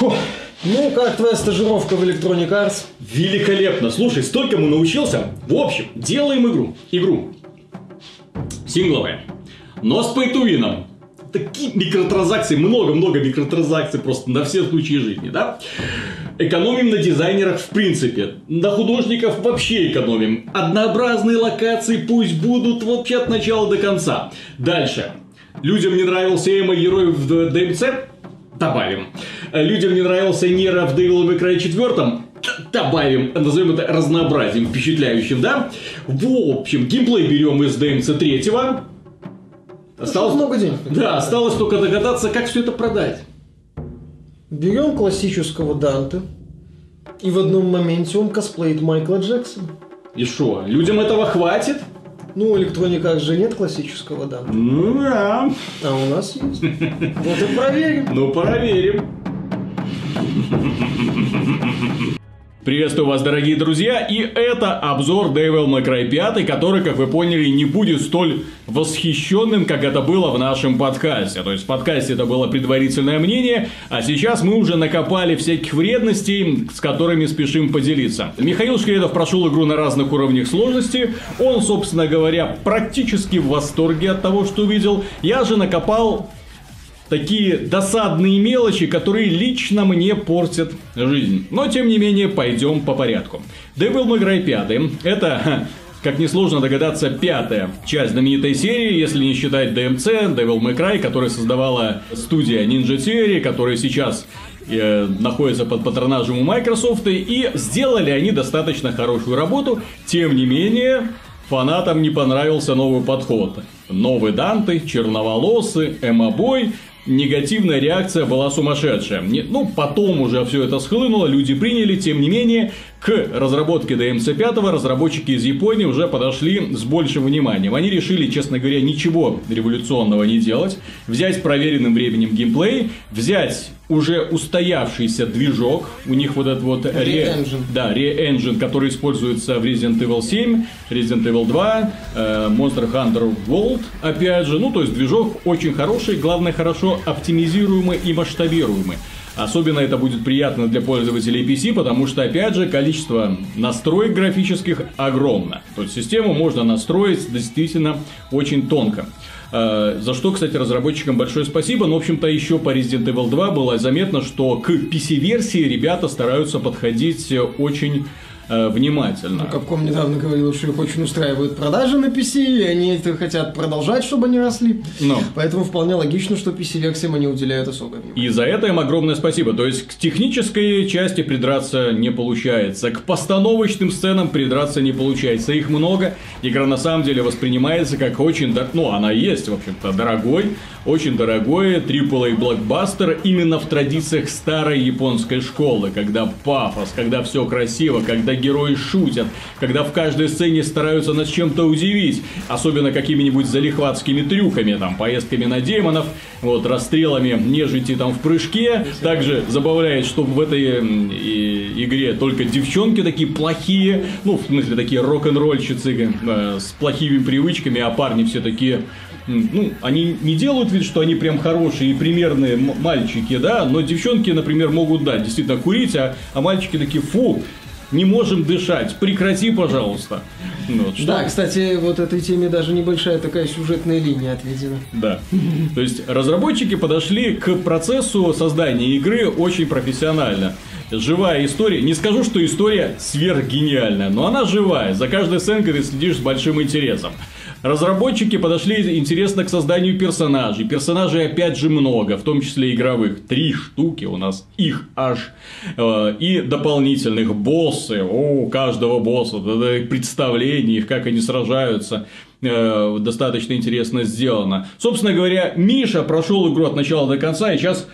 Ну, как твоя стажировка в Electronic Arts? Великолепно. Слушай, столько мы научился. В общем, делаем игру. Игру. Сингловая. Но с пейтуином. Такие микротранзакции, много-много микротранзакций просто на все случаи жизни, да? Экономим на дизайнерах в принципе. На художников вообще экономим. Однообразные локации пусть будут вообще от начала до конца. Дальше. Людям не нравился эмо герой в DMC? Добавим. Людям не нравился Нера в Devil May Cry 4? Добавим, назовем это разнообразием впечатляющим, да? В общем, геймплей берем из DMC 3 Осталось много денег. Да, осталось только догадаться, как все это продать. Берем классического Данте, и в одном моменте он косплеит Майкла Джексона. И что, людям этого хватит? Ну, Arts же нет классического Данте. Ну да. А у нас есть. Вот и проверим. Ну, проверим. Приветствую вас, дорогие друзья, и это обзор Devil May Cry 5, который, как вы поняли, не будет столь восхищенным, как это было в нашем подкасте. То есть в подкасте это было предварительное мнение, а сейчас мы уже накопали всяких вредностей, с которыми спешим поделиться. Михаил Шкредов прошел игру на разных уровнях сложности, он, собственно говоря, практически в восторге от того, что увидел. Я же накопал такие досадные мелочи, которые лично мне портят жизнь. Но, тем не менее, пойдем по порядку. Devil May Cry 5 это как несложно догадаться, пятая часть знаменитой серии, если не считать DMC, Devil May Cry, которая создавала студия Ninja Theory, которая сейчас э, находится под патронажем у Microsoft, и сделали они достаточно хорошую работу. Тем не менее, фанатам не понравился новый подход. Новый Данте, черноволосый, эмобой, негативная реакция была сумасшедшая. Ну, потом уже все это схлынуло, люди приняли, тем не менее, к разработке DMC5 разработчики из Японии уже подошли с большим вниманием. Они решили, честно говоря, ничего революционного не делать, взять проверенным временем геймплей, взять уже устоявшийся движок, у них вот этот вот Re-Engine, да, Re-Engine, который используется в Resident Evil 7, Resident Evil 2, э, Monster Hunter World, опять же, ну то есть движок очень хороший, главное хорошо оптимизируемый и масштабируемый. Особенно это будет приятно для пользователей PC, потому что, опять же, количество настроек графических огромно. То есть систему можно настроить действительно очень тонко. Э, за что, кстати, разработчикам большое спасибо. Но, в общем-то, еще по Resident Evil 2 было заметно, что к PC-версии ребята стараются подходить очень э, внимательно. Ну, Capcom недавно говорил, что их очень устраивают продажи на PC, и они это хотят продолжать, чтобы они росли. Но. Поэтому вполне логично, что PC-версиям они уделяют особое внимание. И за это им огромное спасибо. То есть, к технической части придраться не получается, к постановочным сценам придраться не получается. Их много. Игра на самом деле воспринимается как очень... дор- Ну, она есть, в общем-то, дорогой, очень дорогой AAA блокбастер именно в традициях старой японской школы, когда пафос, когда все красиво, когда герои шутят, когда в каждой сцене стараются нас чем-то удивить, особенно какими-нибудь залихватскими трюками, там, поездками на демонов, вот, расстрелами нежити там в прыжке. Также забавляет, что в этой игре только девчонки такие плохие, ну, в смысле, такие рок-н-ролльщицы э, с плохими привычками, а парни все такие ну, они не делают вид, что они прям хорошие и примерные мальчики, да, но девчонки, например, могут, да, действительно курить, а, а мальчики такие, фу, не можем дышать, прекрати, пожалуйста. Ну, вот, что- Да, кстати, вот этой теме даже небольшая такая сюжетная линия отведена. Да. То есть разработчики подошли к процессу создания игры очень профессионально. Живая история. Не скажу, что история сверхгениальная, но она живая. За каждой сценкой ты следишь с большим интересом. Разработчики подошли интересно к созданию персонажей. Персонажей опять же много, в том числе игровых. Три штуки у нас, их аж. Э, И дополнительных боссы. О, у каждого босса. Представление их, как они сражаются э, достаточно интересно сделано. Собственно говоря, Миша прошел игру от начала до конца и сейчас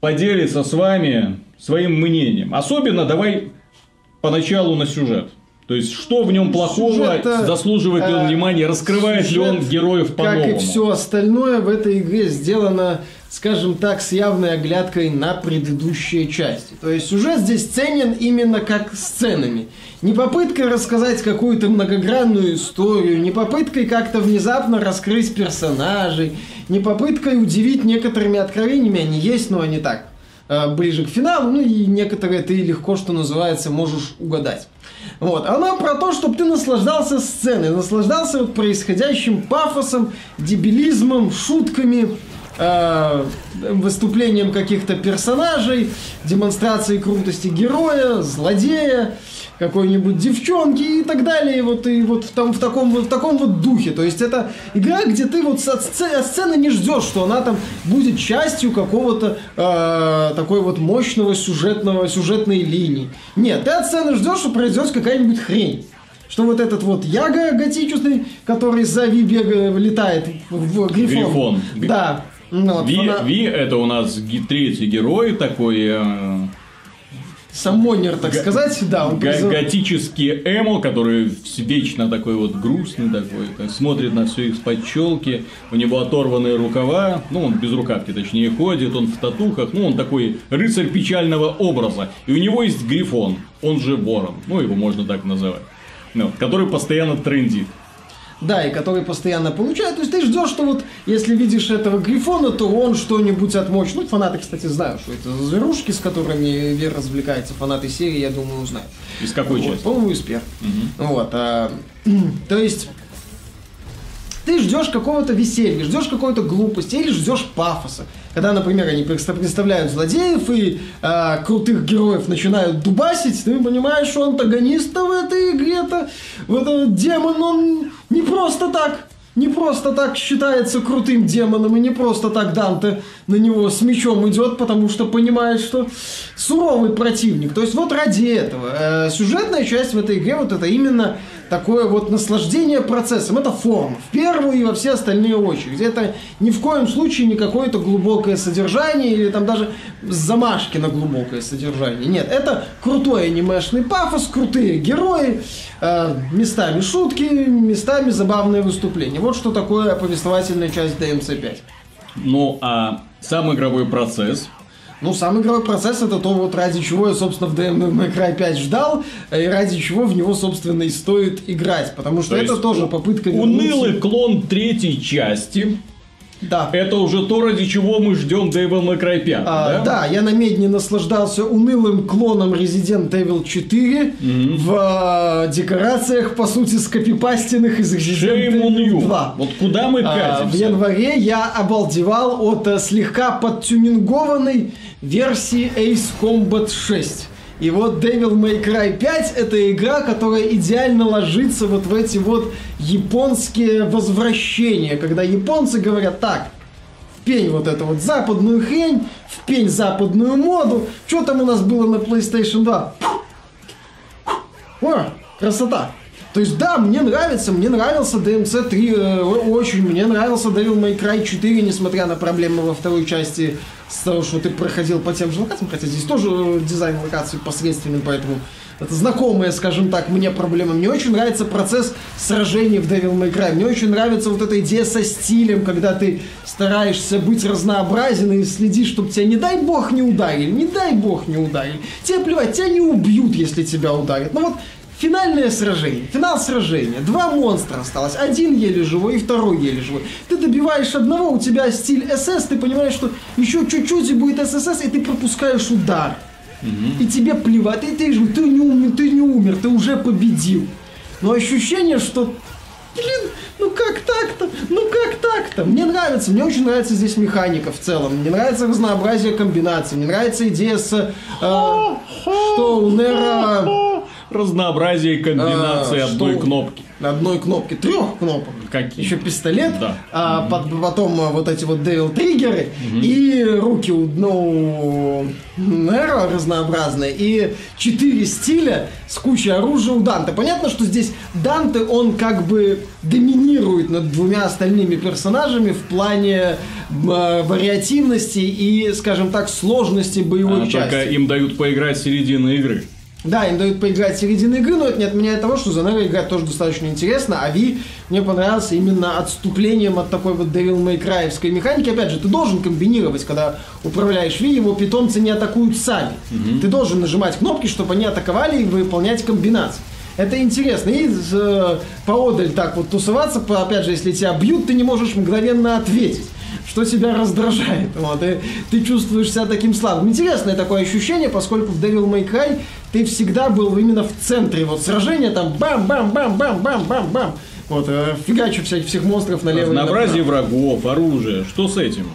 поделится с вами своим мнением. Особенно давай поначалу на сюжет. То есть, что в нем плохого, Сюжет-то, заслуживает ли он э, внимания, раскрывает ли он сюжет, героев по-новому. Как и все остальное в этой игре сделано, скажем так, с явной оглядкой на предыдущие части. То есть сюжет здесь ценен именно как сценами. Не попыткой рассказать какую-то многогранную историю, не попыткой как-то внезапно раскрыть персонажей, не попыткой удивить некоторыми откровениями, они есть, но они так э, ближе к финалу, ну и некоторые ты легко, что называется, можешь угадать. Вот. Она про то, чтобы ты наслаждался сценой, наслаждался вот происходящим пафосом, дебилизмом, шутками, э, выступлением каких-то персонажей, демонстрацией крутости героя, злодея, какой-нибудь девчонки и так далее, и вот, и вот в, там, в, таком, в таком вот духе. То есть это игра, где ты вот от сцены, от сцены не ждешь, что она там будет частью какого-то э, такой вот мощного сюжетного, сюжетной линии. Нет, ты от сцены ждешь, что произойдет какая-нибудь хрень что вот этот вот Яга готический, который за Ви бега летает в Грифон. Грифон. Да. Ну, Ви, она... Ви это у нас третий герой такой... Э Саммонер, так Г- сказать, да. Он г- призыв... Готический эмо, который вечно такой вот грустный такой, смотрит на все их подчелки, у него оторванные рукава, ну он без рукавки точнее ходит, он в татухах, ну он такой рыцарь печального образа, и у него есть грифон, он же ворон, ну его можно так называть, ну, который постоянно трендит. Да, и который постоянно получает. То есть ты ждешь, что вот если видишь этого Грифона, то он что-нибудь отмочит. Ну, фанаты, кстати, знают, что это зверушки, с которыми Вер развлекается. Фанаты серии, я думаю, узнают. Из какой вот, части? По-моему, из первой. Угу. Вот. А, то есть ты ждешь какого-то веселья, ждешь какой-то глупости или ждешь пафоса. Когда, например, они представляют злодеев и э, крутых героев начинают дубасить, ты понимаешь, что антагонист в этой игре-то, вот этот демон, он не просто так не просто так считается крутым демоном, и не просто так Данте на него с мечом идет, потому что понимает, что суровый противник. То есть вот ради этого. Э, сюжетная часть в этой игре вот это именно такое вот наслаждение процессом. Это форма. В первую и во все остальные очереди. Это ни в коем случае не какое-то глубокое содержание или там даже замашки на глубокое содержание. Нет, это крутой анимешный пафос, крутые герои, э, местами шутки, местами забавные выступления. Вот что такое повествовательная часть DMC5. Ну, а сам игровой процесс – ну, сам игровой процесс это то, вот ради чего я, собственно, в May Cry 5 ждал, и ради чего в него, собственно, и стоит играть. Потому что то это тоже попытка Унылый клон третьей части, да. Это уже то, ради чего мы ждем May Cry 5, а, да? Да, я на медне наслаждался унылым клоном Resident Evil 4 mm-hmm. в а, декорациях, по сути, скопипастенных из Resident Evil 2. Вот куда мы катимся? А, в январе я обалдевал от а, слегка подтюнингованной версии Ace Combat 6. И вот Devil May Cry 5 это игра, которая идеально ложится вот в эти вот японские возвращения, когда японцы говорят так, в пень вот эту вот западную хрень, в пень западную моду, что там у нас было на PlayStation 2? О, красота! То есть, да, мне нравится, мне нравился DMC 3 э, очень, мне нравился Devil May Cry 4, несмотря на проблемы во второй части с того, что ты проходил по тем же локациям, хотя здесь тоже э, дизайн локации посредственный, поэтому это знакомая, скажем так, мне проблема. Мне очень нравится процесс сражений в Devil May Cry. Мне очень нравится вот эта идея со стилем, когда ты стараешься быть разнообразен и следишь, чтобы тебя, не дай бог, не ударили, не дай бог, не ударили. Тебе плевать, тебя не убьют, если тебя ударят. Ну вот Финальное сражение, финал сражения. Два монстра осталось. Один еле живой и второй еле живой. Ты добиваешь одного, у тебя стиль СС, ты понимаешь, что еще чуть-чуть и будет ССС, и ты пропускаешь удар. Угу. И тебе плевать, и ты, ты, не умер, ты не умер, ты уже победил. Но ощущение, что Блин, ну как так-то? Ну как так-то? Мне нравится, мне очень нравится здесь механика в целом. Мне нравится разнообразие комбинаций. Мне нравится идея с... Э, что у Нера разнообразие комбинаций а, одной кнопки. Одной кнопки, трех кнопок. Какие? Еще пистолет, да. а угу. под, потом а, вот эти вот девил триггеры угу. и руки у ну, Неро разнообразные и четыре стиля с кучей оружия у Данте. Понятно, что здесь Данте, он как бы доминирует над двумя остальными персонажами в плане э, вариативности и, скажем так, сложности боевой а, части. Только им дают поиграть середины игры. Да, им дают поиграть в середине игры, но это не отменяет того, что за Нера играть тоже достаточно интересно, а Ви мне понравился именно отступлением от такой вот Devil May Cry механики. Опять же, ты должен комбинировать, когда управляешь Ви, его питомцы не атакуют сами. Угу. Ты должен нажимать кнопки, чтобы они атаковали и выполнять комбинации. Это интересно. И э, поодаль так вот тусоваться, опять же, если тебя бьют, ты не можешь мгновенно ответить что тебя раздражает. Вот, и ты чувствуешь себя таким слабым. Интересное такое ощущение, поскольку в Devil May Cry ты всегда был именно в центре вот сражения, там бам-бам-бам-бам-бам-бам-бам. Вот, э, фигачу всяких всех монстров налево Разнообразие врагов, оружие. Что с этим?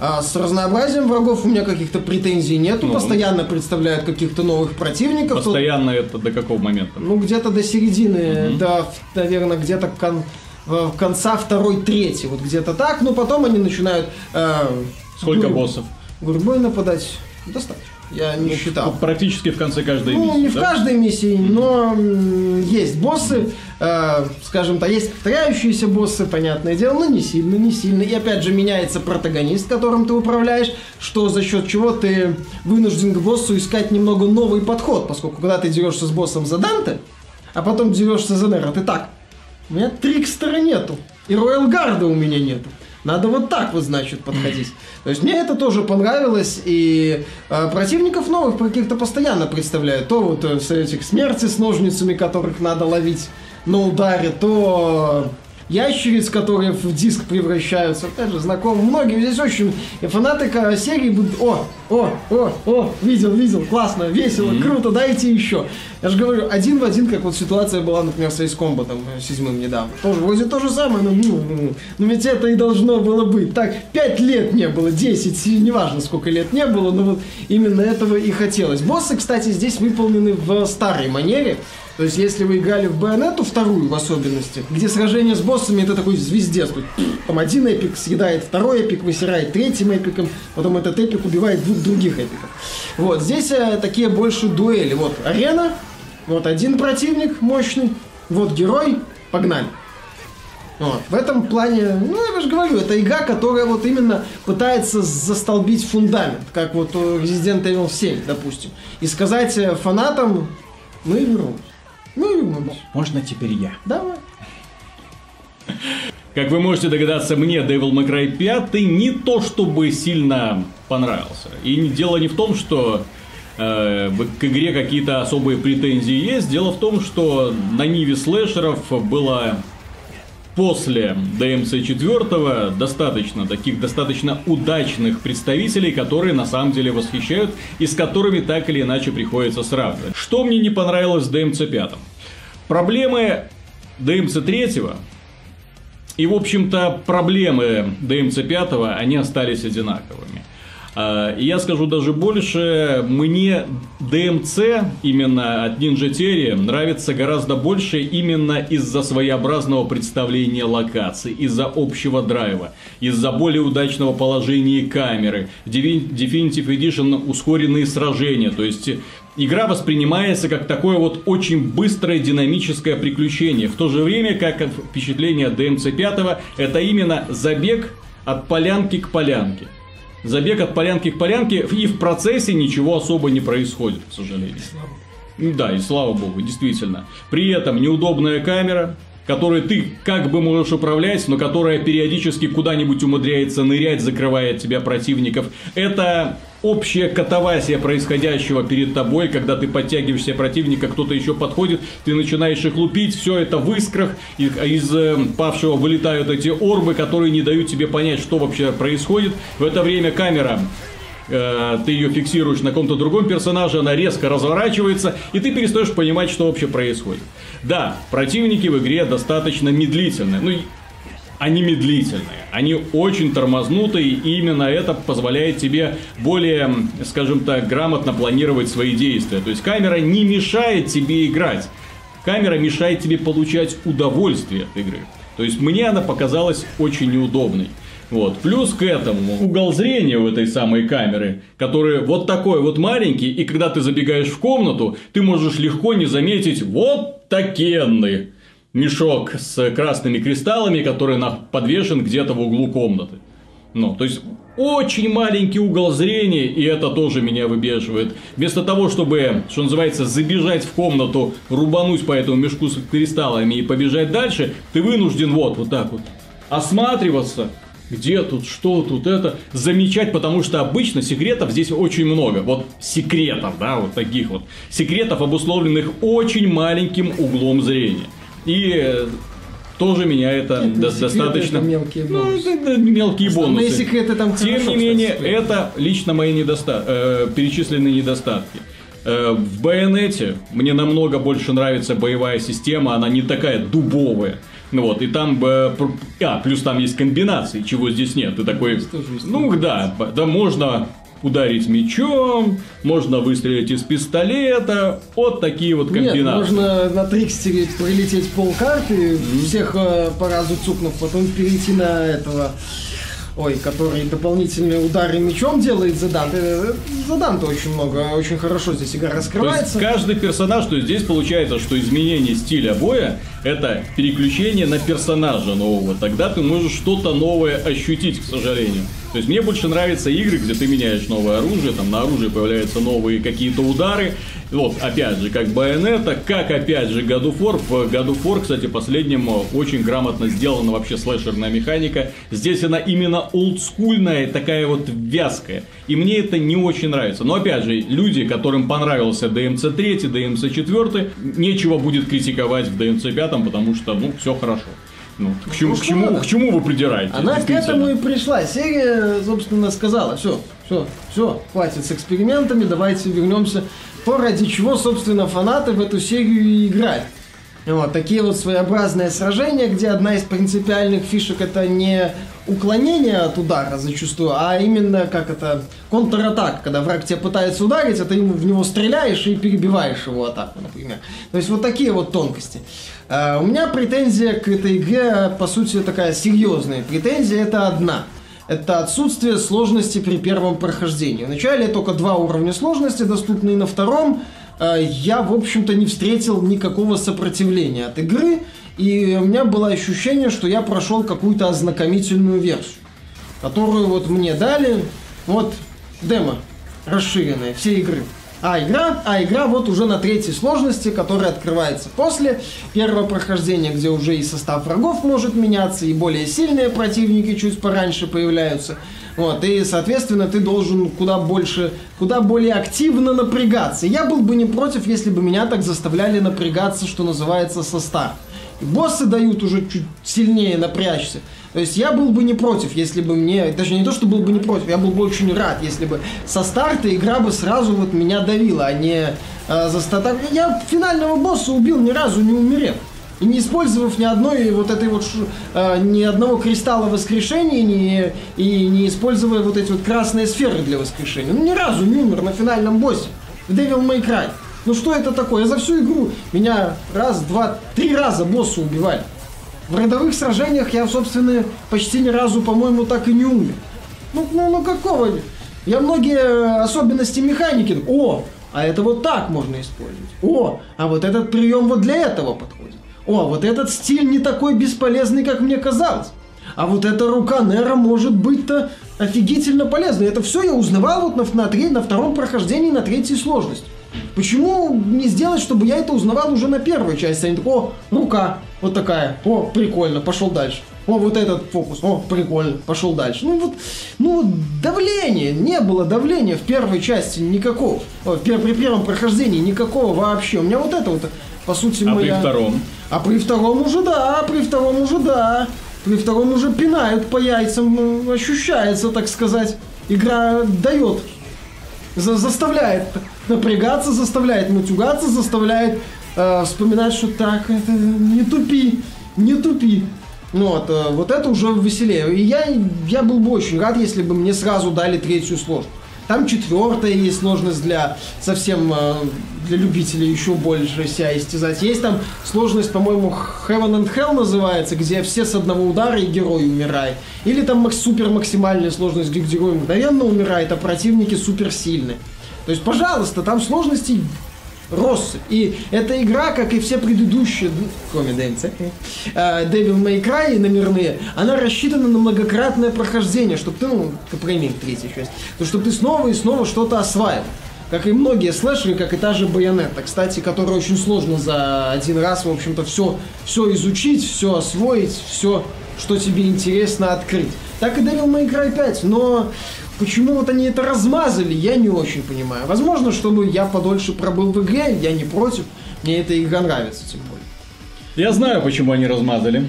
А с разнообразием врагов у меня каких-то претензий нету. Ну, Постоянно представляют каких-то новых противников. Постоянно Тут... это до какого момента? Ну, где-то до середины, угу. до, наверное, где-то кон... конца второй, третьей. Вот где-то так. Но потом они начинают... Э, Сколько гур... боссов? Гурьбой нападать. Достаточно. Я не ну, считал. Практически в конце каждой ну, миссии. Ну, не да? в каждой миссии, но есть боссы, э, скажем так, есть повторяющиеся боссы, понятное дело, но не сильно, не сильно. И опять же меняется протагонист, которым ты управляешь, что за счет чего ты вынужден к боссу искать немного новый подход, поскольку когда ты дерешься с боссом за Данте, а потом дерешься за Нера, ты так, у меня Трикстера нету, и Роял Гарда у меня нету. Надо вот так вот, значит, подходить. То есть мне это тоже понравилось, и э, противников новых каких-то постоянно представляют. То вот э, с этих смерти с ножницами, которых надо ловить на ударе, то ящериц, которые в диск превращаются. Опять же, знакомы многим. Здесь очень фанаты серии будут... О, о, о, о, видел, видел, классно, весело, mm-hmm. круто, дайте еще. Я же говорю, один в один, как вот ситуация была, например, с Ace Combat, седьмым недавно. Тоже вроде то же самое, но, ну, ну, ну ведь это и должно было быть. Так, пять лет не было, десять, неважно, сколько лет не было, но вот именно этого и хотелось. Боссы, кстати, здесь выполнены в старой манере. То есть, если вы играли в Байонету, вторую в особенности, где сражение с боссами это такой звездец. Там один эпик съедает второй эпик, высирает третьим эпиком, потом этот эпик убивает двух других эпиков. Вот, здесь э, такие больше дуэли. Вот арена, вот один противник мощный, вот герой, погнали. Вот. В этом плане, ну, я же говорю, это игра, которая вот именно пытается застолбить фундамент, как вот Resident Evil 7, допустим, и сказать э, фанатам, мы вернулись. Ну, можно теперь я. Давай. Как вы можете догадаться, мне Devil May Cry 5 не то чтобы сильно понравился. И дело не в том, что э, к игре какие-то особые претензии есть. Дело в том, что на Ниве слэшеров было после DMC 4 достаточно таких достаточно удачных представителей, которые на самом деле восхищают и с которыми так или иначе приходится сравнивать. Что мне не понравилось в DMC 5? Проблемы DMC 3 и, в общем-то, проблемы DMC 5, они остались одинаковыми. А, и я скажу даже больше, мне DMC именно от Ninja Theory нравится гораздо больше именно из-за своеобразного представления локаций, из-за общего драйва, из-за более удачного положения камеры. Definitive Edition ускоренные сражения, то есть Игра воспринимается как такое вот очень быстрое динамическое приключение, в то же время как впечатление DMC 5 это именно забег от полянки к полянке забег от полянки к полянке, и в процессе ничего особо не происходит, к сожалению. Да, и слава богу, действительно. При этом неудобная камера, которой ты как бы можешь управлять, но которая периодически куда-нибудь умудряется нырять, закрывая от тебя противников. Это общая катавасия происходящего перед тобой, когда ты подтягиваешься противника, кто-то еще подходит, ты начинаешь их лупить, все это в искрах, и из э, павшего вылетают эти орбы, которые не дают тебе понять, что вообще происходит. В это время камера э, ты ее фиксируешь на каком-то другом персонаже, она резко разворачивается, и ты перестаешь понимать, что вообще происходит. Да, противники в игре достаточно медлительны. Ну, они медлительные, они очень тормознутые, и именно это позволяет тебе более, скажем так, грамотно планировать свои действия. То есть камера не мешает тебе играть, камера мешает тебе получать удовольствие от игры. То есть мне она показалась очень неудобной. Вот. Плюс к этому угол зрения у этой самой камеры, который вот такой вот маленький, и когда ты забегаешь в комнату, ты можешь легко не заметить вот такенный мешок с красными кристаллами, который подвешен где-то в углу комнаты. Ну, то есть очень маленький угол зрения, и это тоже меня выбешивает. Вместо того, чтобы, что называется, забежать в комнату, рубануть по этому мешку с кристаллами и побежать дальше, ты вынужден вот, вот так вот осматриваться, где тут, что тут, это, замечать, потому что обычно секретов здесь очень много. Вот секретов, да, вот таких вот. Секретов, обусловленных очень маленьким углом зрения. И тоже меня это не до- секрет, достаточно... это мелкие Ну, бонусы. это- это мелкие Основные бонусы. секреты там Тем хорошо, не кстати, менее, спрятаны. это лично мои недоста- э, перечисленные недостатки. Э, В Байонете мне намного больше нравится боевая система, она не такая дубовая. Ну Вот, и там, э, а, плюс там есть комбинации, чего здесь нет. Ты такой, ну да, да можно ударить мечом, можно выстрелить из пистолета, вот такие вот Нет, комбинации. можно на трикстере пролететь полкарты, всех э, по разу цукнув, потом перейти на этого... Ой, который дополнительные удары мечом делает за Данте. Э, За Данте очень много, очень хорошо здесь игра То есть раскрывается. каждый персонаж, то есть здесь получается, что изменение стиля боя это переключение на персонажа нового. Тогда ты можешь что-то новое ощутить, к сожалению. То есть мне больше нравятся игры, где ты меняешь новое оружие, там на оружие появляются новые какие-то удары. Вот, опять же, как Байонета, как опять же God of War. В God of War, кстати, последнем э, очень грамотно сделана вообще слэшерная механика. Здесь она именно олдскульная, такая вот вязкая. И мне это не очень нравится. Но опять же, люди, которым понравился DMC 3, DMC 4, нечего будет критиковать в DMC 5, потому что, ну, все хорошо. Ну, к чему, Ну, к чему, к чему вы придираетесь? Она к этому и пришла. Серия, собственно, сказала, все, все, все, хватит с экспериментами, давайте вернемся. То, ради чего, собственно, фанаты в эту серию и играли. Вот, такие вот своеобразные сражения, где одна из принципиальных фишек это не уклонение от удара зачастую, а именно как это контратак, когда враг тебя пытается ударить, а ты в него стреляешь и перебиваешь его атаку, например. То есть вот такие вот тонкости. А, у меня претензия к этой игре, по сути, такая серьезная. Претензия это одна. Это отсутствие сложности при первом прохождении. Вначале только два уровня сложности доступны, на втором э, я, в общем-то, не встретил никакого сопротивления от игры, и у меня было ощущение, что я прошел какую-то ознакомительную версию, которую вот мне дали, вот демо расширенное, все игры. А игра, а игра вот уже на третьей сложности, которая открывается после первого прохождения, где уже и состав врагов может меняться, и более сильные противники чуть пораньше появляются. Вот, и, соответственно, ты должен куда больше, куда более активно напрягаться. Я был бы не против, если бы меня так заставляли напрягаться, что называется, со старта. И боссы дают уже чуть сильнее напрячься. То есть я был бы не против, если бы мне, даже не то, что был бы не против, я был бы очень рад, если бы со старта игра бы сразу вот меня давила, а не э, за стата- Я финального босса убил ни разу не умерев. И не использовав ни одной вот этой вот э, ни одного кристалла воскрешения, ни, и не используя вот эти вот красные сферы для воскрешения. Ну ни разу не умер на финальном боссе. В Devil May Cry. Ну что это такое? Я за всю игру меня раз, два, три раза босса убивали. В рядовых сражениях я, собственно, почти ни разу, по-моему, так и не умер. Ну, ну, ну какого? Я многие особенности механики. О, а это вот так можно использовать. О, а вот этот прием вот для этого подходит. О, вот этот стиль не такой бесполезный, как мне казалось. А вот эта рука Нера может быть-то офигительно полезной. Это все я узнавал вот на, на, на втором прохождении на третьей сложности. Почему не сделать, чтобы я это узнавал уже на первой части? Они такие, о, рука, вот такая, о, прикольно, пошел дальше. О, вот этот фокус, о, прикольно, пошел дальше. Ну вот, ну вот давление, не было давления в первой части никакого. О, пер- при первом прохождении никакого вообще. У меня вот это вот, по сути, А при моя... втором? А при втором уже да, при втором уже да. При втором уже пинают по яйцам, ну, ощущается, так сказать. Игра дает, за- заставляет напрягаться, заставляет матюгаться, заставляет э, вспоминать, что так, это не тупи, не тупи. Ну вот, э, вот это уже веселее. И я, я был бы очень рад, если бы мне сразу дали третью сложность. Там четвертая есть сложность для совсем э, для любителей еще больше себя истязать. Есть там сложность, по-моему, Heaven and Hell называется, где все с одного удара и герой умирает. Или там супер максимальная сложность, где герой мгновенно умирает, а противники супер сильные. То есть, пожалуйста, там сложностей россыпь. И эта игра, как и все предыдущие, кроме DMC, э, Devil May Cry номерные, она рассчитана на многократное прохождение, чтобы ты, ну, мере, третья часть, то чтобы ты снова и снова что-то осваивал. Как и многие слэшеры, как и та же Байонетта, кстати, которая очень сложно за один раз, в общем-то, все, все изучить, все освоить, все, что тебе интересно, открыть. Так и Devil May Cry 5, но почему вот они это размазали, я не очень понимаю. Возможно, чтобы я подольше пробыл в игре, я не против, мне эта игра нравится, тем более. Я знаю, почему они размазали.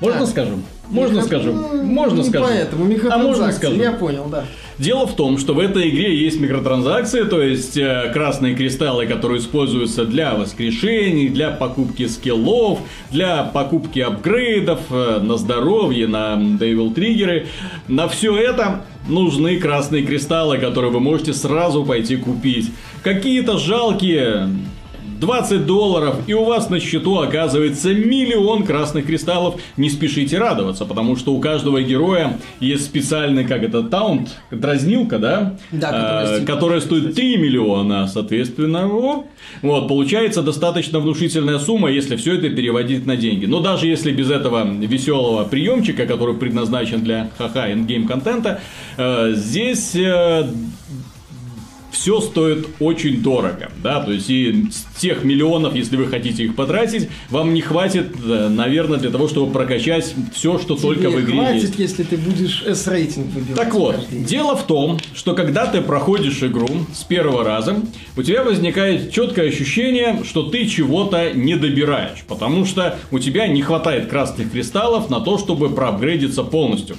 Можно Так. скажем? Можно Микро- скажем? ну, Можно скажем? поэтому, А можно микротранзакции, скажем? я понял, да. Дело в том, что в этой игре есть микротранзакции, то есть э, красные кристаллы, которые используются для воскрешений, для покупки скиллов, для покупки апгрейдов э, на здоровье, на Devil триггеры. На все это нужны красные кристаллы, которые вы можете сразу пойти купить. Какие-то жалкие 20 долларов, и у вас на счету оказывается миллион красных кристаллов. Не спешите радоваться, потому что у каждого героя есть специальный, как это, таунт, дразнилка, да? Да, А, которая стоит- которая стоит 3 миллиона, соответственно. Вот, получается достаточно внушительная сумма, если все это переводить на деньги. Но даже если без этого веселого приемчика, который предназначен для ха-ха ингейм контента, э, здесь э, все стоит очень дорого, да, то есть и с тех миллионов, если вы хотите их потратить, вам не хватит, э, наверное, для того, чтобы прокачать все, что только в Тебе игре хватит, есть. если ты будешь S-рейтинг выбивать. Так вот, дело в том, что когда ты проходишь игру с первого раза, у тебя возникает четкое ощущение, что ты чего-то не добираешь, потому что у тебя не хватает красных кристаллов на то, чтобы проапгрейдиться полностью.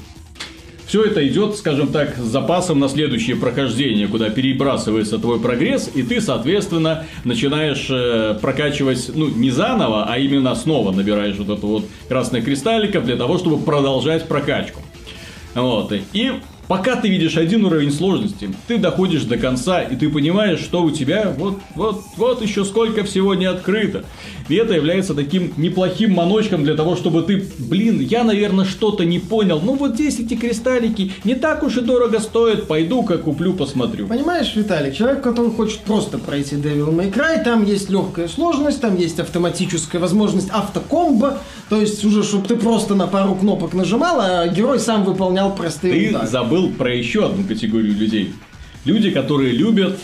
Все это идет, скажем так, с запасом на следующее прохождение, куда перебрасывается твой прогресс, и ты, соответственно, начинаешь э, прокачивать, ну, не заново, а именно снова набираешь вот это вот красных кристалликов для того, чтобы продолжать прокачку. Вот. И пока ты видишь один уровень сложности, ты доходишь до конца, и ты понимаешь, что у тебя вот, вот, вот еще сколько всего не открыто. И это является таким неплохим маночком для того, чтобы ты, блин, я, наверное, что-то не понял. Ну вот здесь эти кристаллики не так уж и дорого стоят, пойду-ка куплю, посмотрю. Понимаешь, Виталик, человек, который хочет просто пройти Devil May Cry, там есть легкая сложность, там есть автоматическая возможность автокомбо, то есть уже, чтобы ты просто на пару кнопок нажимал, а герой сам выполнял простые Ты удары. забыл про еще одну категорию людей. Люди, которые любят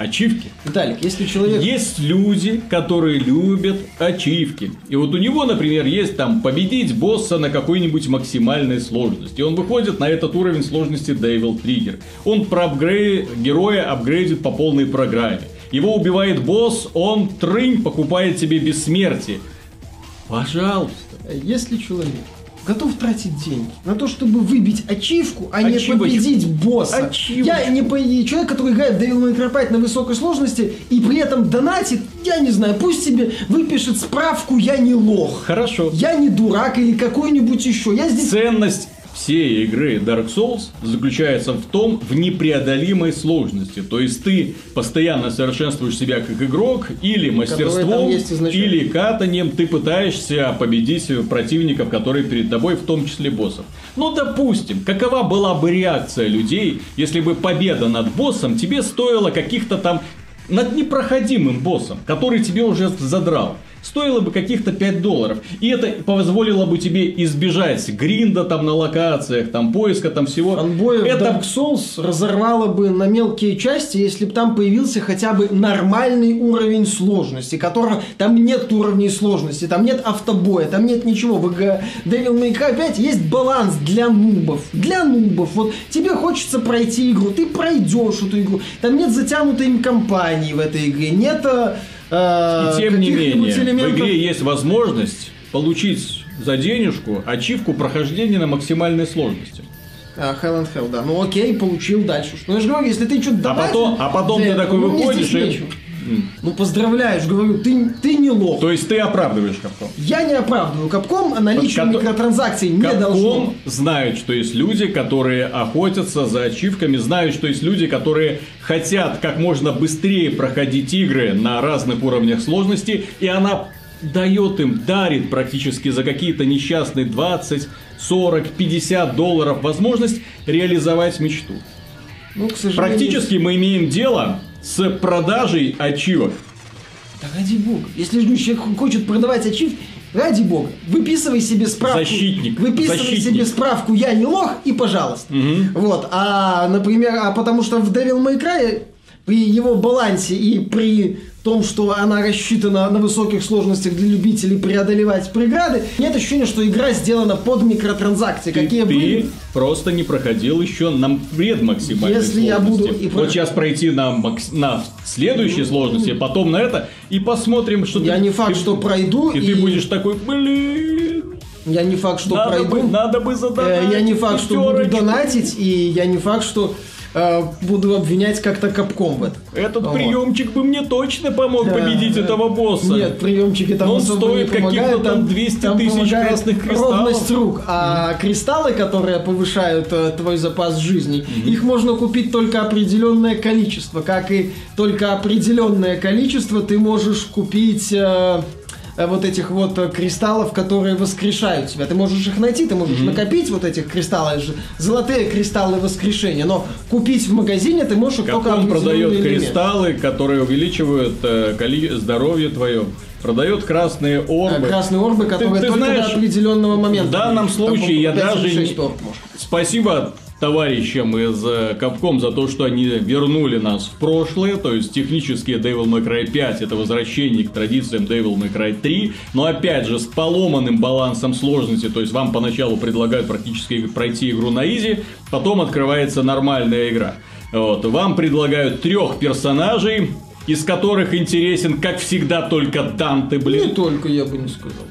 ачивки. Виталик, если человек... Есть люди, которые любят ачивки. И вот у него, например, есть там победить босса на какой-нибудь максимальной сложности. Он выходит на этот уровень сложности Devil Trigger. Он про апгрей- героя апгрейдит по полной программе. Его убивает босс, он трынь покупает себе бессмертие. Пожалуйста. Если человек готов тратить деньги на то, чтобы выбить ачивку, а не Ачивочку. победить босса. Ачивочку. Я не по... Человек, который играет в Devil May Cry 5 на высокой сложности и при этом донатит, я не знаю, пусть себе выпишет справку «Я не лох». Хорошо. Я не дурак или какой-нибудь еще. Я здесь... Ценность всей игры Dark Souls заключается в том, в непреодолимой сложности. То есть ты постоянно совершенствуешь себя как игрок, или мастерством, или катанием ты пытаешься победить противников, которые перед тобой, в том числе боссов. Ну, допустим, какова была бы реакция людей, если бы победа над боссом тебе стоила каких-то там над непроходимым боссом, который тебе уже задрал. Стоило бы каких-то 5 долларов. И это позволило бы тебе избежать гринда там на локациях, там поиска, там всего. Фанбоев это Dark Souls разорвало бы на мелкие части, если бы там появился хотя бы нормальный уровень сложности, которого там нет уровней сложности, там нет автобоя, там нет ничего. В Devil May Cry 5 есть баланс для нубов. Для нубов. Вот тебе хочется пройти игру, ты пройдешь эту игру. Там нет затянутой им кампании в этой игре, нет э, И тем не менее, в игре есть возможность получить за денежку ачивку прохождения на максимальной сложности. А, Hell and Hell, да. Ну окей, получил дальше. Что я же говорю, если ты что-то А потом, а потом ты такой выходишь и... Ну, поздравляю, же говорю, ты, ты не лох. То есть ты оправдываешь Капком. Я не оправдываю Капком, а наличие Кап- микротранзакций не должно. Капком знают, что есть люди, которые охотятся за ачивками, знают, что есть люди, которые хотят как можно быстрее проходить игры на разных уровнях сложности, и она дает им, дарит практически за какие-то несчастные 20, 40, 50 долларов возможность реализовать мечту. Ну, к сожалению. Практически мы имеем дело с продажей ачивок. Да ради бога. Если человек хочет продавать ачив, ради бога, выписывай себе справку. Защитник. Выписывай Защитник. себе справку «Я не лох» и пожалуйста. Вот. А, например, а потому что в Devil May Cry при его балансе и при том, что она рассчитана на высоких сложностях для любителей преодолевать преграды, нет ощущения, что игра сделана под микротранзакции. Ты, какие ты были. просто не проходил еще на предмаксимальной Если я сложности. буду и про- Вот сейчас пройти на, макс- на следующей сложности, потом на это, и посмотрим, что Я ты... не факт, ты- что пройду. И, ты будешь такой, блин... Я не факт, что Надо пройду. бы, надо бы Э, задонатить. Я не факт, что буду донатить, и я не факт, что э, буду обвинять как-то капком в этом. Этот Вот. приемчик бы мне точно помог Да, победить да. этого босса. Нет, приемчики там Но он стоит каких-то там 200 тысяч помогает красных кристаллов. Ровность рук. А кристаллы, которые повышают э, твой запас жизни, их можно купить только определенное количество. Как и только определенное количество ты можешь купить... э, вот этих вот э, кристаллов, которые воскрешают тебя. Ты можешь их найти, ты можешь накопить вот этих кристаллов, золотые кристаллы воскрешения, но купить в магазине ты можешь их только определенный продает кристаллы, которые увеличивают э, коли- здоровье твое. Продает красные орбы. Красные орбы, которые ты только знаешь, до определенного момента. в данном случае я даже 5 или не- 6 орб, может. Спасибо товарищам из э, Capcom за то, что они вернули нас в прошлое, то есть технически Devil May Cry 5 это возвращение к традициям Devil May Cry 3, но опять же с поломанным балансом сложности, то есть вам поначалу предлагают практически пройти игру на изи, потом открывается нормальная игра. Вот, вам предлагают трех персонажей, из которых интересен, как всегда, только Данте, Не блин. только, я бы не сказал.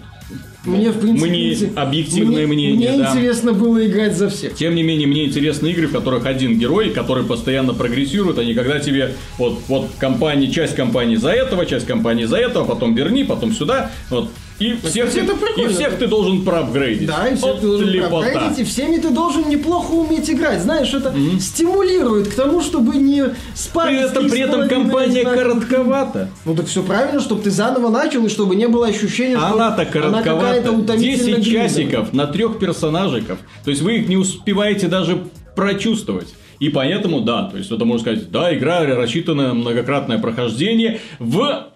Мне, в принципе, Мне объективное мне- мнение, Мне да. интересно было играть за всех. Тем не менее, мне интересны игры, в которых один герой, который постоянно прогрессирует, а не когда тебе вот, вот компания, часть компании за этого, часть компании за этого, потом верни, потом сюда, вот. И всех, кстати, ты, и всех ты должен проапгрейдить. Да, и всех Вот ты должен лепота. проапгрейдить, и всеми ты должен неплохо уметь играть. Знаешь, это стимулирует к тому, чтобы не спать. При этом, при этом компания коротковата. Ну так все правильно, чтобы ты заново начал, и чтобы не было ощущения, что Она-то она какая-то коротковата. утомительно 10 длинная. часиков на трех персонажиков. То есть вы их не успеваете даже прочувствовать. И поэтому, да, то есть это можно сказать, да, игра рассчитана на многократное прохождение в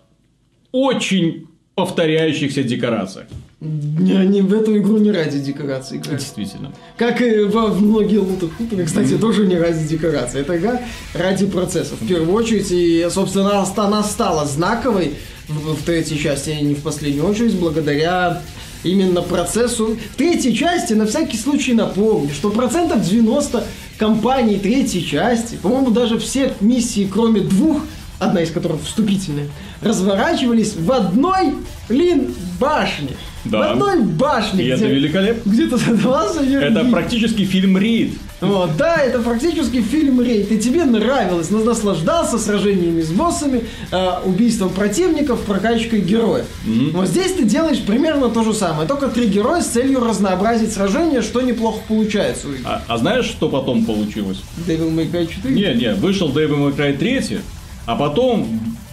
очень повторяющихся декорациях. Они в эту игру не ради декорации играют. Действительно. Как и во многие лутах хуторы, кстати, тоже не ради декорации. Это игра ради процессов. В первую очередь, и, собственно, она, ста- она стала знаковой в, в третьей части, а не в последнюю очередь, благодаря именно процессу. В третьей части, на всякий случай напомню, что процентов 90 компаний третьей части, по-моему, даже все миссии, кроме двух, одна из которых вступительная, разворачивались в одной, блин, башне. Да. В одной башне. И это где- великолепно. где-то задавался Это практически фильм Рид. Вот, да, это практически фильм Рейд. И тебе нравилось, но наслаждался сражениями с боссами, э, убийством противников, прокачкой героя. Вот здесь ты делаешь примерно то же самое, только три героя с целью разнообразить сражение, что неплохо получается. А, а знаешь, что потом получилось? Devil May Cry 4? Не, не, вышел Devil May Cry 3, а потом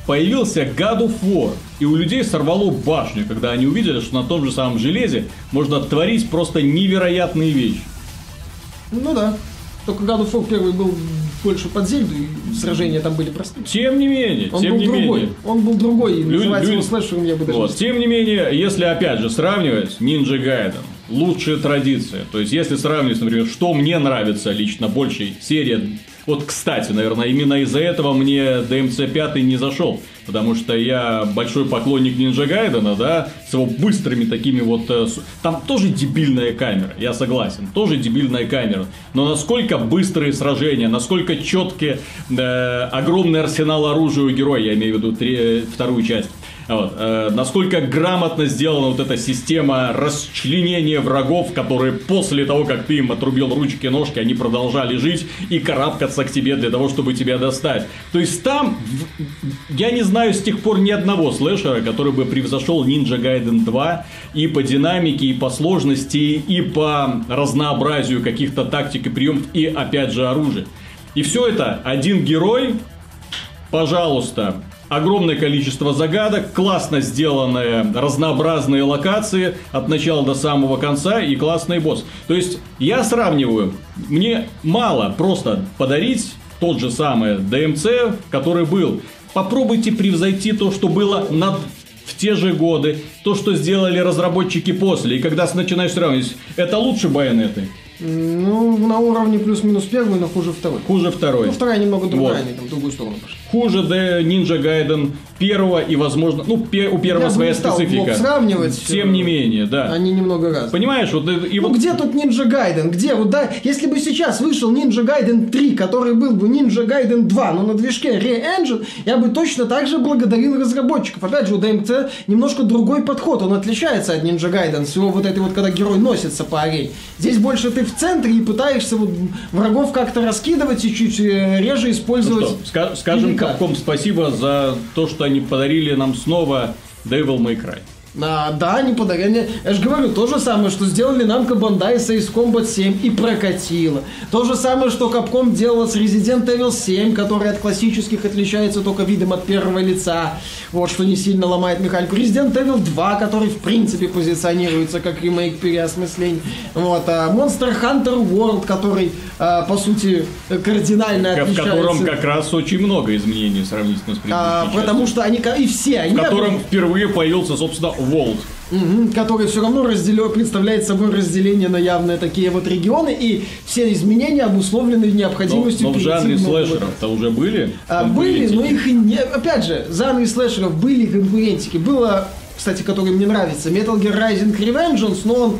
появился God of War. И у людей сорвало башню, когда они увидели, что на том же самом железе можно творить просто невероятные вещи. Ну да. Только God of War первый был больше под Зельду, и сражения там были простые. Тем не менее, Он тем был не другой. менее. Он был другой. И Люди- называть его люди- слэшером я бы даже Вот. не Тем не менее, если опять же сравнивать Ninja Gaiden, лучшие традиции, то есть если сравнивать, например, что мне нравится лично больше, серия, вот кстати, наверное, именно из-за этого мне DMC 5 не зашел, потому что я большой поклонник Ninja Gaiden, да, с его быстрыми такими вот, э, там тоже дебильная камера, я согласен, тоже дебильная камера, но насколько быстрые сражения, насколько четкие, э, огромный арсенал оружия у героя, я имею в виду три- вторую часть, вот. э, насколько грамотно сделана вот эта система расчленения врагов, которые после того, как ты им отрубил ручки-ножки, они продолжали жить и карабкаться к тебе для того, чтобы тебя достать. То есть там, я не знаю с тех пор ни одного слэшера, который бы превзошел Ninja Gaiden 2 и по динамике, и по сложности, и по разнообразию каких-то тактик и приемов, и опять же оружия. И все это один герой, пожалуйста, огромное количество загадок, классно сделанные разнообразные локации от начала до самого конца и классный босс. То есть я сравниваю, мне мало просто подарить тот же самый DMC, который был. Попробуйте превзойти то, что было над в те же годы, то, что сделали разработчики после. И когда начинаешь сравнивать, это лучше байонеты. Ну, на уровне плюс-минус первый, но хуже второй. Хуже второй. Ну, вторая немного другая, Вот. они там в другую сторону пошли. Хуже The Ninja Gaiden первого и, возможно, ну, пе- у первого Я бы своя не стал специфика. сравнивать. Тем не менее, да. Они немного разные. Понимаешь, вот и, и Ну вот где тут Ninja Gaiden? Где? Вот да, если бы сейчас вышел Ninja Gaiden 3, который был бы Ninja Gaiden 2, но на движке Re-Engine, я бы точно так же благодарил разработчиков. Опять же, у DMC немножко другой подход, он отличается от Ninja Gaiden, с его вот этой вот, когда герой носится по арене. Здесь больше ты в центре и пытаешься вот врагов как-то раскидывать и чуть э, реже Ну использовать. что, ска- скажем? Capcom спасибо за то, что они подарили нам снова Devil May Cry. А, да, они подарили. Я же говорю, то же самое, что сделали нам Кабандай с Ace Combat 7 и прокатило. То же самое, что Capcom делала с Resident Evil 7, который от классических отличается только видом от первого лица. Вот, что не сильно ломает механику. Resident Evil 2, который в принципе позиционируется как ремейк переосмысления. Вот, а Monster Hunter World, который, а, по сути, кардинально В отличается. котором как раз очень много изменений сравнительно с предыдущей А, частью. потому что они, и все, они в котором впервые появился, собственно, Волт. Мгм, который все равно разделё- представляет собой разделение на явные такие вот регионы, и все изменения обусловлены Но, необходимостью но в жанре в новый слэшеров-то уже были а, были, но их и не... Опять же, в жанре слэшеров были конкурентики. Было, кстати, который мне нравится, Metal Gear Rising Revengeance, но он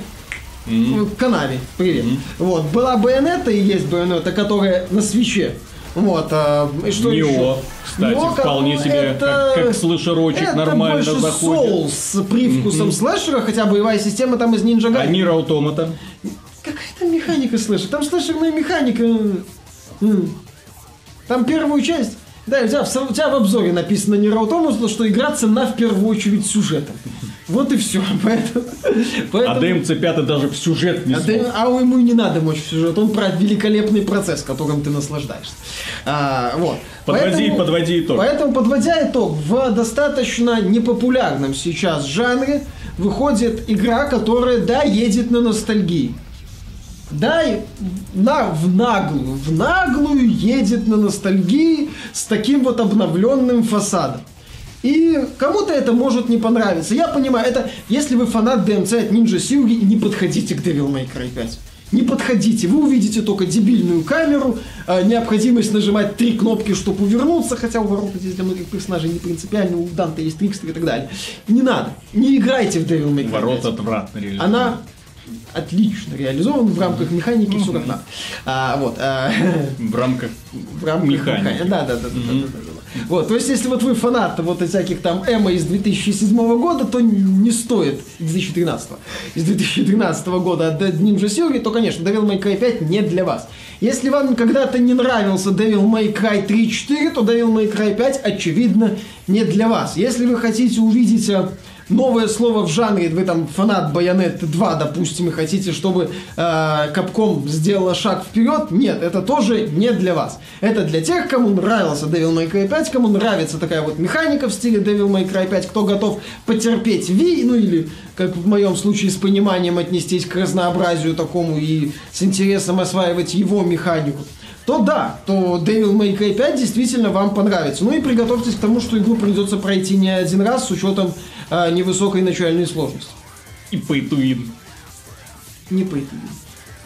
в Канаве. Привет. Вот. Была Байонета и есть Байонета, которая на свече. Вот. а, и что Нио, еще? кстати, Нио, вполне себе это- как, как слэшерочек это нормально больше заходит. Souls с привкусом слэшера, хотя боевая система там из Ninja А Gaiden. Нир Автомата? Какая там механика слэшер? Там слэшерная механика. Там первую часть. Да, у тебя, в, у тебя в обзоре написано не Раутомус, что игра цена в первую очередь сюжетом. Вот и все. Поэтому, поэтому- А ДМЦ-5 даже в сюжет не а, смог. а ему и не надо мочь в сюжет. Он про великолепный процесс, которым ты наслаждаешься. А, вот. Подводи- подводи итог. Поэтому, подводя итог, в достаточно непопулярном сейчас жанре выходит игра, которая, да, едет на ностальгии. Да, и на, в наглую, в наглую едет на ностальгии с таким вот обновленным фасадом. И кому-то это может не понравиться. Я понимаю, это если вы фанат DMC от Ninja Сьюги, не подходите к Devil May Cry 5. Не подходите, вы увидите только дебильную камеру, э, необходимость нажимать три кнопки, чтобы увернуться, хотя у ворот здесь для многих персонажей не принципиально, у Данта есть трикстер и так далее. Не надо, не играйте в Devil May Cry 5. Ворот отвратно реализован. Она отлично реализована в рамках механики, все как надо. А, вот, а, В рамках в рамках Механики. механики. Да, да, да, да, да, да, да. Вот, то есть, если вот вы фанат вот всяких там Эма из 2007 года, то не стоит, из 2013, из 2013 года от Dead Ninja Theory, то, конечно, Devil May Cry 5 не для вас. Если вам когда-то не нравился Devil May Cry 3.4, то Devil May Cry 5, очевидно, не для вас. Если вы хотите увидеть э, новое слово в жанре, вы там фанат Bayonetta 2, допустим, и хотите, чтобы э, Capcom сделала шаг вперед, нет, это тоже не для вас. Это для тех, кому нравился Devil May Cry 5, кому нравится такая вот механика в стиле Devil May Cry 5, кто готов потерпеть Ви, ну или, как в моем случае, с пониманием отнестись к разнообразию такому и с интересом осваивать его механику то да, то Devil May Cry 5 действительно вам понравится. Ну и приготовьтесь к тому, что игру придется пройти не один раз с учетом э, невысокой начальной сложности. и pay to win. Не по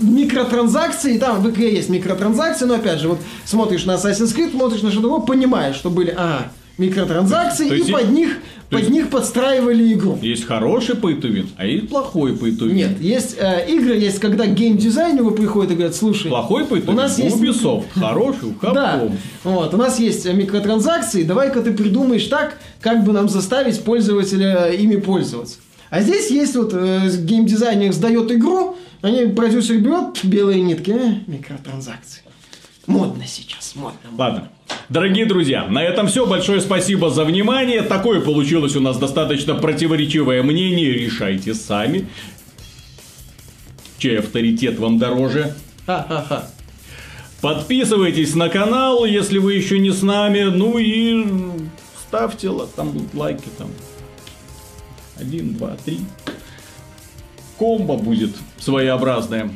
Микротранзакции, там в игре есть микротранзакции, но опять же, вот смотришь на Assassin's Creed, смотришь на что другое, понимаешь, что были, ага, микротранзакции, То и есть под них, то под есть- них подстраивали игру. Есть хороший win, а есть плохой win. Нет, есть э, игры, есть, когда геймдизайнеру приходят и говорят, слушай, Плохой to У нас есть- Ubisoft, хороший у Да, Capcom. вот, у нас есть э, микротранзакции, давай-ка ты придумаешь так, как бы нам заставить пользователя э, ими пользоваться. А здесь есть вот э, геймдизайнер сдает игру, они продюсер берет белые нитки, э, микротранзакции. Модно сейчас, модно. Ладно. Дорогие друзья, на этом все. Большое спасибо за внимание. Такое получилось у нас достаточно противоречивое мнение. Решайте сами. Чей авторитет вам дороже? Ха-ха-ха. Подписывайтесь на канал, если вы еще не с нами. Ну и ставьте там лайки там. Один, два, три. Комбо будет своеобразное.